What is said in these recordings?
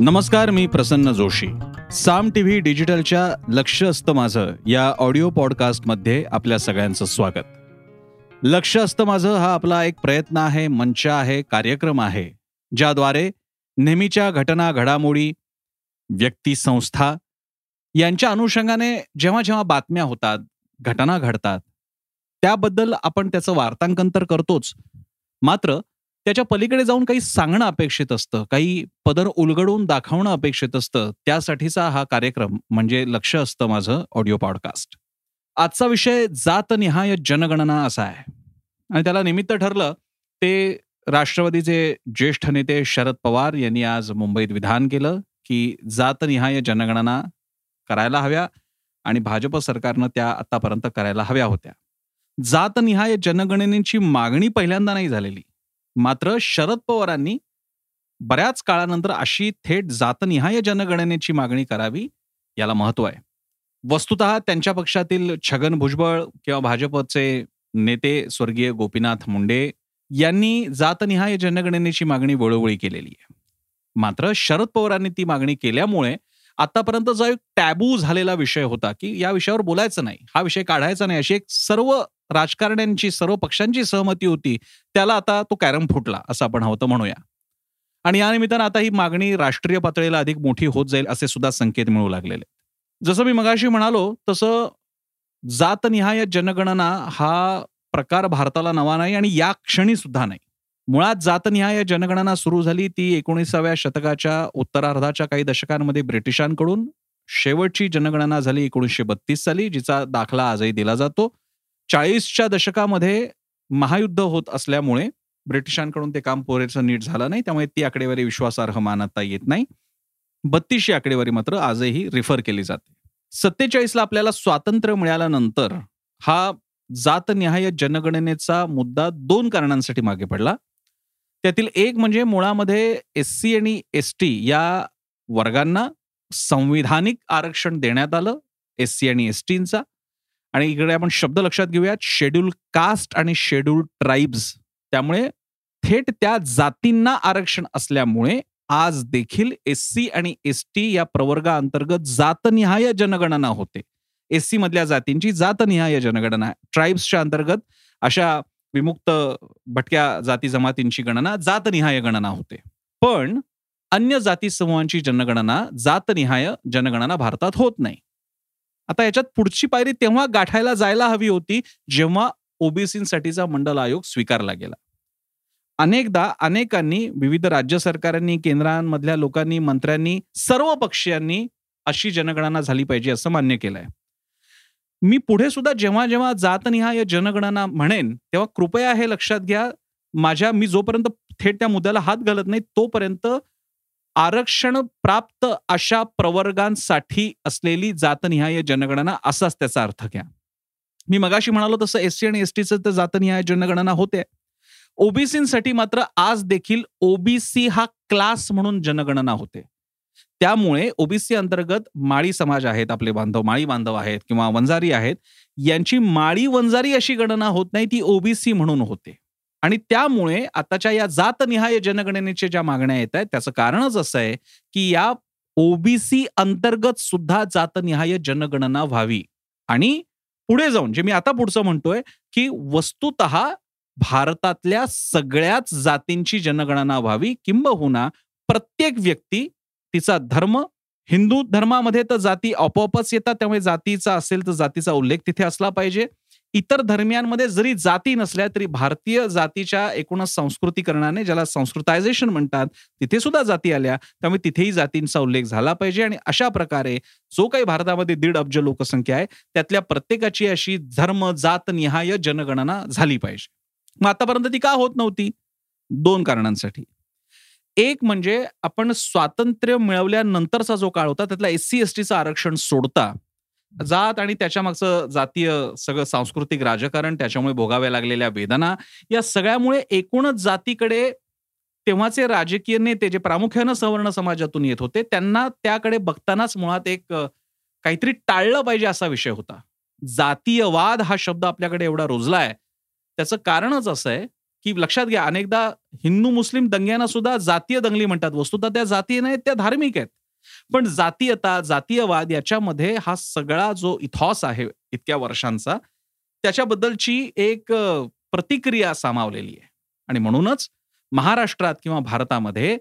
नमस्कार मी प्रसन्न जोशी. साम टीव्ही डिजिटलच्या लक्ष असतं माझं या ऑडिओ पॉडकास्टमध्ये आपल्या सगळ्यांचं स्वागत. लक्ष असतं माझं हा आपला एक प्रयत्न आहे मंच आहे कार्यक्रम आहे ज्याद्वारे नेहमीच्या घटना घडामोडी व्यक्ती संस्था यांच्या अनुषंगाने जेव्हा जेव्हा बातम्या होतात घटना घडतात त्याबद्दल आपण त्याचं वार्तांकन तर करतोच. मात्र त्याच्या पलीकडे जाऊन काही सांगणं अपेक्षित असतं काही पदर उलगडून दाखवणं अपेक्षित असतं त्यासाठीचा हा कार्यक्रम म्हणजे लक्ष असतं माझं ऑडिओ पॉडकास्ट. आजचा विषय जातनिहाय जनगणना असा आहे. आणि त्याला निमित्त ठरलं ते राष्ट्रवादीचे ज्येष्ठ नेते शरद पवार यांनी आज मुंबईत विधान केलं की जातनिहाय जनगणना करायला हव्या आणि भाजप सरकारनं त्या आतापर्यंत करायला हव्या होत्या. जातनिहाय जनगणनेची मागणी पहिल्यांदा नाही झालेली. मात्र शरद पवारांनी बऱ्याच काळानंतर अशी थेट जातनिहाय जनगणनेची मागणी करावी याला महत्त्व आहे. वस्तुत त्यांच्या पक्षातील छगन भुजबळ किंवा भाजपचे नेते स्वर्गीय गोपीनाथ मुंडे यांनी जातनिहाय जनगणनेची मागणी वेळोवेळी केलेली आहे. मात्र शरद पवारांनी ती मागणी केल्यामुळे आतापर्यंत जो एक टॅबू झालेला विषय होता की या विषयावर बोलायचं नाही हा विषय काढायचा नाही अशी एक सर्व राजकारण्यांची सर्व पक्षांची सहमती होती त्याला आता तो कॅरम फुटला असं आपण हवं म्हणूया. आणि या निमित्तानं आता ही मागणी राष्ट्रीय पातळीला अधिक मोठी होत जाईल असे सुद्धा संकेत मिळू लागलेले जसं मी मगाशी म्हणालो तसं जातनिहाय जनगणना हा प्रकार भारताला नवा नाही आणि या क्षणी सुद्धा नाही. मुळात जातनिहाय जनगणना सुरू झाली ती एकोणीसाव्या शतकाच्या उत्तरार्धाच्या काही दशकांमध्ये ब्रिटिशांकडून. शेवटची जनगणना झाली एकोणीसशे बत्तीस साली जिचा दाखला आजही दिला जातो. चाळीसच्या दशकामध्ये महायुद्ध होत असल्यामुळे ब्रिटिशांकडून ते काम पुरेसं नीट झालं नाही. त्यामुळे ती आकडेवारी विश्वासार्ह मानता येत नाही. बत्तीसशी आकडेवारी मात्र आजही रिफर केली जाते. सत्तेचाळीसला आपल्याला स्वातंत्र्य मिळाल्यानंतर हा जातनिहाय जनगणनेचा मुद्दा दोन कारणांसाठी मागे पडला. त्यातील एक म्हणजे मुळामध्ये एस सी आणि एस टी या वर्गांना संविधानिक आरक्षण देण्यात आलं. एस सी आणि एस टींचा आणि इकडे आपण शब्द लक्षात घेऊयात. शेड्यूल कास्ट आणि शेड्यूल ट्राईब्स त्यामुळे थेट त्या जातींना आरक्षण असल्यामुळे आज देखील एस सी आणि एस टी या प्रवर्गाअंतर्गत जातनिहाय जनगणना होते. एस सी मधल्या जातींची जातनिहाय जनगणना. ट्राईब्सच्या अंतर्गत अशा विमुक्त भटक्या जाती जमातींची गणना जातनिहाय गणना होते. पण अन्य जाती समूहांची जनगणना जातनिहाय जनगणना भारतात होत नाही. आता याच्यात पुढची पायरी तेव्हा गाठायला जायला हवी होती जेव्हा ओबीसीसाठीचा मंडल आयोग स्वीकारला गेला. अनेकदा अनेकांनी विविध राज्य सरकारांनी केंद्रांमधल्या लोकांनी मंत्र्यांनी सर्व पक्षीयांनी अशी जनगणना झाली पाहिजे असं मान्य केलंय. मी पुढे सुद्धा जेव्हा जेव्हा जातनिहाय जनगणना म्हणेन तेव्हा कृपया हे लक्षात घ्या माझ्या मी जोपर्यंत थेट त्या मुद्द्याला हात घालत नाही तोपर्यंत आरक्षण प्राप्त अशा प्रवर्गांसाठी असलेली जातनिहाय जनगणना असाच त्याचा अर्थ घ्या. मी मगाशी म्हणालो तसं एस सी आणि एस टीचं तर जातनिहाय जनगणना होते. ओबीसीसाठी मात्र आज देखील ओबीसी हा क्लास म्हणून जनगणना होते. त्यामुळे ओबीसी अंतर्गत माळी समाज आहेत आपले बांधव माळी बांधव आहेत किंवा वंजारी आहेत यांची माळी वंजारी अशी गणना होत नाही ती ओबीसी म्हणून होते. आणि त्यामुळे आताच्या या जातनिहाय जनगणनेच्या ज्या मागण्या येत आहेत त्याचं कारणच असं आहे की या ओबीसी अंतर्गत सुद्धा जातनिहाय जनगणना व्हावी. आणि पुढे जाऊन जे मी आता पुढचं म्हणतोय की वस्तुत भारतातल्या सगळ्याच जातींची जनगणना व्हावी किंबहुना प्रत्येक व्यक्ती तिचा धर्म हिंदू धर्मामध्ये तर जाती आपोआपच येतात त्यामुळे जातीचा असेल तर जातीचा उल्लेख तिथे असला पाहिजे. इतर धर्मियांमध्ये जरी जाती नसल्या तरी भारतीय जातीच्या एकूणच संस्कृतीकरणाने ज्याला संस्कृतायझेशन म्हणतात तिथे सुद्धा जाती आल्या. त्यामुळे तिथेही जातींचा उल्लेख झाला पाहिजे आणि अशा प्रकारे जो काही भारतामध्ये दीड अब्ज लोकसंख्या आहे त्यातल्या प्रत्येकाची अशी धर्म जात निहाय जनगणना झाली पाहिजे. मग आतापर्यंत ती का होत नव्हती? दोन कारणांसाठी. एक म्हणजे आपण स्वातंत्र्य मिळवल्यानंतरचा जो काळ होता त्यातला एस सी एस टीचं आरक्षण सोडता जात आणि त्याच्या मागचं जातीय सगळं सांस्कृतिक राजकारण त्याच्यामुळे भोगाव्या लागलेल्या वेदना या सगळ्यामुळे एकूणच जातीकडे तेव्हाचे राजकीय नेते जे प्रामुख्यानं सवर्ण समाजातून येत होते त्यांना त्याकडे बघतानाच मुळात एक काहीतरी टाळलं पाहिजे असा विषय होता. जातीयवाद हा शब्द आपल्याकडे एवढा रुजलाय. त्याचं कारणच असं आहे की लक्षात घ्या अनेकदा हिंदू मुस्लिम दंग्यांना सुद्धा जातीय दंगली म्हणतात. वस्तुतः त्या जातीय नाहीत त्या धार्मिक आहेत. पण जातीयता जातीयवाद याच्यामध्ये हा सगळा जो इथॉस आहे इतक्या वर्षांचा त्याच्याबद्दलची एक प्रतिक्रिया सामावलेली आहे. आणि म्हणूनच महाराष्ट्रात किंवा भारतामध्ये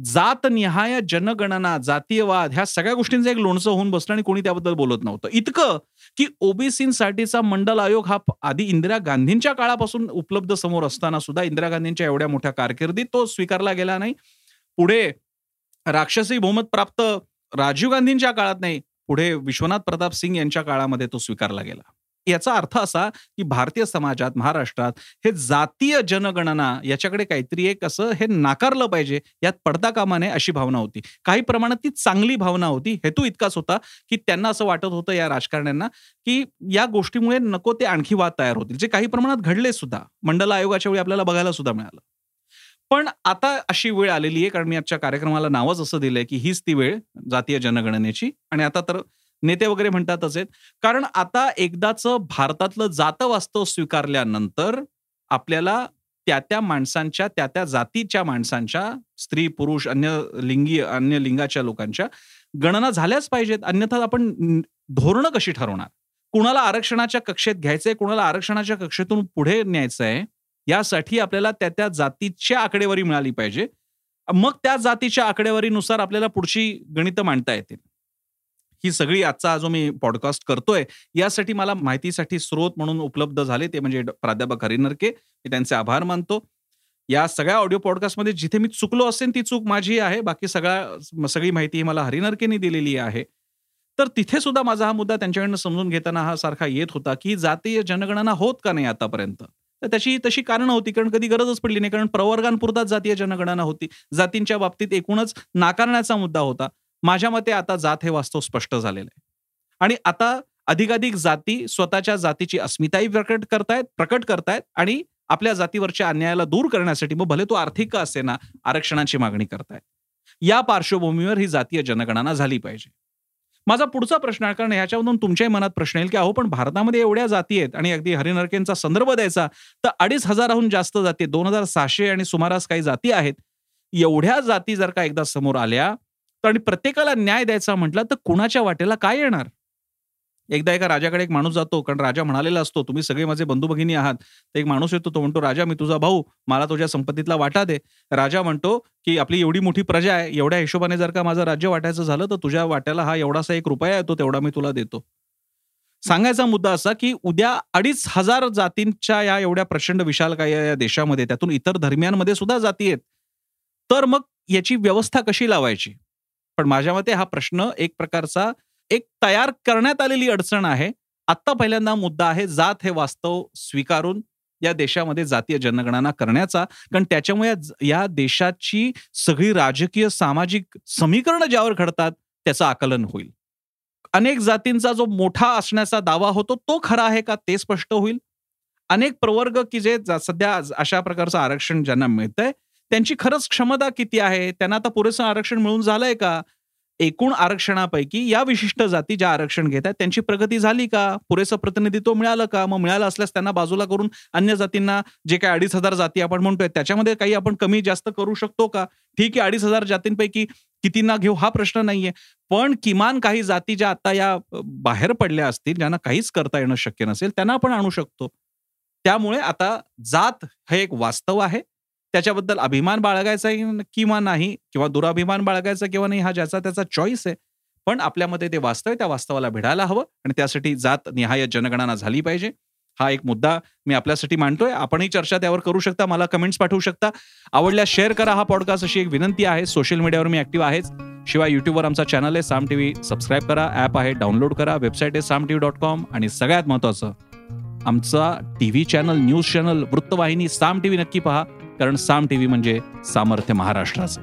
जातनिहाय जनगणना जातीयवाद ह्या सगळ्या गोष्टींचं एक लोणचं होऊन बसलं आणि कोणी त्याबद्दल बोलत नव्हतं. इतकं की ओबीसीसाठीचा मंडल आयोग हा आधी इंदिरा गांधींच्या काळापासून उपलब्ध समोर असताना सुद्धा इंदिरा गांधींच्या एवढ्या मोठ्या कारकिर्दीत तो स्वीकारला गेला नाही. पुढे राक्षसी बहुमत प्राप्त राजीव गांधींच्या काळात नाही पुढे विश्वनाथ प्रताप सिंग यांच्या काळामध्ये तो स्वीकारला गेला. याचा अर्थ असा की भारतीय समाजात महाराष्ट्रात हे जातीय जनगणना याच्याकडे काहीतरी एक असं हे नाकारलं पाहिजे यात पडता कामा नये अशी भावना होती. काही प्रमाणात ती चांगली भावना होती. हेतू इतकाच होता की त्यांना असं वाटत होतं या राजकारण्यांना की या गोष्टीमुळे नको ते आणखी वाद तयार होतील. जे काही प्रमाणात घडले सुद्धा मंडल आयोगाच्या वेळी आपल्याला बघायला सुद्धा मिळालं. पण आता अशी वेळ आलेली आहे कारण मी आजच्या कार्यक्रमाला नावच असं दिलंय की हीच ती वेळ जातीय जनगणनेची. आणि आता तर नेते वगैरे म्हणतातच आहेत. कारण आता एकदाच भारतातलं जात वास्तव स्वीकारल्यानंतर आपल्याला त्या त्या माणसांच्या त्या त्या जातीच्या माणसांच्या स्त्री पुरुष अन्य लिंगी अन्य लिंगाच्या लोकांच्या गणना झाल्याच पाहिजेत. अन्यथा आपण धोरणं कशी ठरवणार? कुणाला आरक्षणाच्या कक्षेत घ्यायचंय कुणाला आरक्षणाच्या कक्षेतून पुढे न्यायचं आहे यासाठी आपल्याला त्या त्या जातीच्या आकडेवारी मिळाली पाहिजे. मग त्या जातीच्या आकडेवारीनुसार आपल्याला पुढची गणितं मांडता येतील. ही सगळी आजचा जो मी पॉडकास्ट करतोय यासाठी मला माहितीसाठी स्रोत म्हणून उपलब्ध झाले ते म्हणजे प्राध्यापक हरिनरके. मी त्यांचे आभार मानतो. या सगळ्या ऑडिओ पॉडकास्टमध्ये जिथे मी चुकलो असेल ती चूक माझी आहे. बाकी सगळ्या सगळी माहिती मला हरिनरकेने दिलेली आहे. तर तिथे सुद्धा माझा हा मुद्दा त्यांच्याकडनं समजून घेताना हा सारखा येत होता की जातीय जनगणना होत का नाही आतापर्यंत? तर त्याची तशी कारणं होती कारण कधी गरजच पडली नाही कारण प्रवर्गांपुरताच जातीय जनगणना होती. जातींच्या बाबतीत एकूणच नाकारण्याचा मुद्दा होता. माझ्या मते आता जात हे वास्तव स्पष्ट झालेलं आहे. आणि आता अधिकाधिक जाती स्वतःच्या जातीची अस्मिताही प्रकट करतायत प्रकट करतायत आणि आपल्या जातीवरच्या अन्यायाला दूर करण्यासाठी मग भले तो आर्थिक का असे ना आरक्षणाची मागणी करतायत. या पार्श्वभूमीवर ही जातीय जनगणना झाली पाहिजे. माझा पुढचा प्रश्न आहे कारण ह्याच्यामधून तुमच्याही मनात प्रश्न येईल की अहो पण भारतामध्ये एवढ्या जाती आहेत आणि अगदी हरिनरकेंचा संदर्भ द्यायचा तर अडीच हजाराहून जास्त जाती दोन हजार सहाशे आणि सुमारास काही जाती आहेत. एवढ्या जाती जर का एकदा समोर आल्या तर आणि प्रत्येकाला न्याय द्यायचा म्हटलं तर कुणाच्या वाटेला काय येणार? एकदा एका राजाकडे एक माणूस जातो कारण राजा म्हणालेला असतो तुम्ही सगळे माझे बंधू भगिनी आहात. तर एक माणूस येतो तो म्हणतो राजा मी तुझा भाऊ मला तुझ्या संपत्तीतला वाटा दे. राजा म्हणतो की आपली एवढी मोठी प्रजा आहे एवढ्या हिशोबाने जर का माझं राज्य वाटायचं झालं तर तुझ्या वाट्याला हा एवढासा एक रुपया येतो तेवढा मी तुला देतो. सांगायचा मुद्दा असा की उद्या अडीच हजार जातींच्या या एवढ्या प्रचंड विशालकाय या देशामध्ये त्यातून इतर धर्मियांमध्ये सुद्धा जाती आहेत. तर मग याची व्यवस्था कशी लावायची? पण माझ्या मते हा प्रश्न एक प्रकारचा एक तयार करण्यात आलेली अडचण आहे. आत्ता पहिल्यांदा मुद्दा आहे जात हे वास्तव स्वीकारून या देशामध्ये जातीय जनगणना करण्याचा. कारण त्याच्यामुळे या देशाची सगळी राजकीय सामाजिक समीकरणं ज्यावर घडतात त्याचं आकलन होईल. अनेक जातींचा जो मोठा असण्याचा दावा होतो तो खरा आहे का ते स्पष्ट होईल. अनेक प्रवर्ग की जे सध्या अशा प्रकारचं आरक्षण ज्यांना मिळतंय त्यांची खरंच क्षमता किती आहे? त्यांना आता पुरेसं आरक्षण मिळून झालंय का? एकूण आरक्षणापैकी या विशिष्ट जाती ज्या आरक्षण घेत आहेत त्यांची प्रगती झाली का? पुरेसं प्रतिनिधित्व मिळालं का? मग मिळालं असल्यास त्यांना बाजूला करून अन्य जातींना जे काही अडीच हजार जाती आपण म्हणतोय त्याच्यामध्ये काही आपण कमी जास्त करू शकतो का? ठीक आहे अडीच हजार जातींपैकी कितींना घेऊ हा प्रश्न नाहीये. पण किमान काही जाती ज्या आता या बाहेर पडल्या असतील ज्यांना काहीच करता येणं शक्य नसेल त्यांना आपण आणू शकतो. त्यामुळे आता जात हे एक वास्तव आहे. त्याच्याबद्दल अभिमान बाळगायचा किंवा नाही किंवा दुराभिमान बाळगायचा किंवा नाही हा ज्याचा त्याचा चॉईस आहे. पण आपल्यामध्ये ते वास्तव आहे त्या वास्तवाला भिडायला हवं आणि त्यासाठी जात निहाय जनगणना झाली पाहिजे. हा एक मुद्दा मी आपल्यासाठी मांडतोय. आपणही चर्चा त्यावर करू शकता मला कमेंट्स पाठवू शकता. आवडल्यास शेअर करा हा पॉडकास्ट अशी एक विनंती आहे. सोशल मीडियावर मी ऍक्टिव्ह आहेच. शिवाय युट्यूबवर आमचा चॅनल आहे साम टीव्ही सबस्क्राईब करा. ऍप आहे डाउनलोड करा. वेबसाईट आहे साम टीव्ही डॉट कॉम आणि सगळ्यात महत्वाचं आमचा टीव्ही चॅनल न्यूज चॅनल वृत्तवाहिनी साम टीव्ही नक्की पहा. कारण साम टीव्ही म्हणजे सामर्थ्य महाराष्ट्राचं.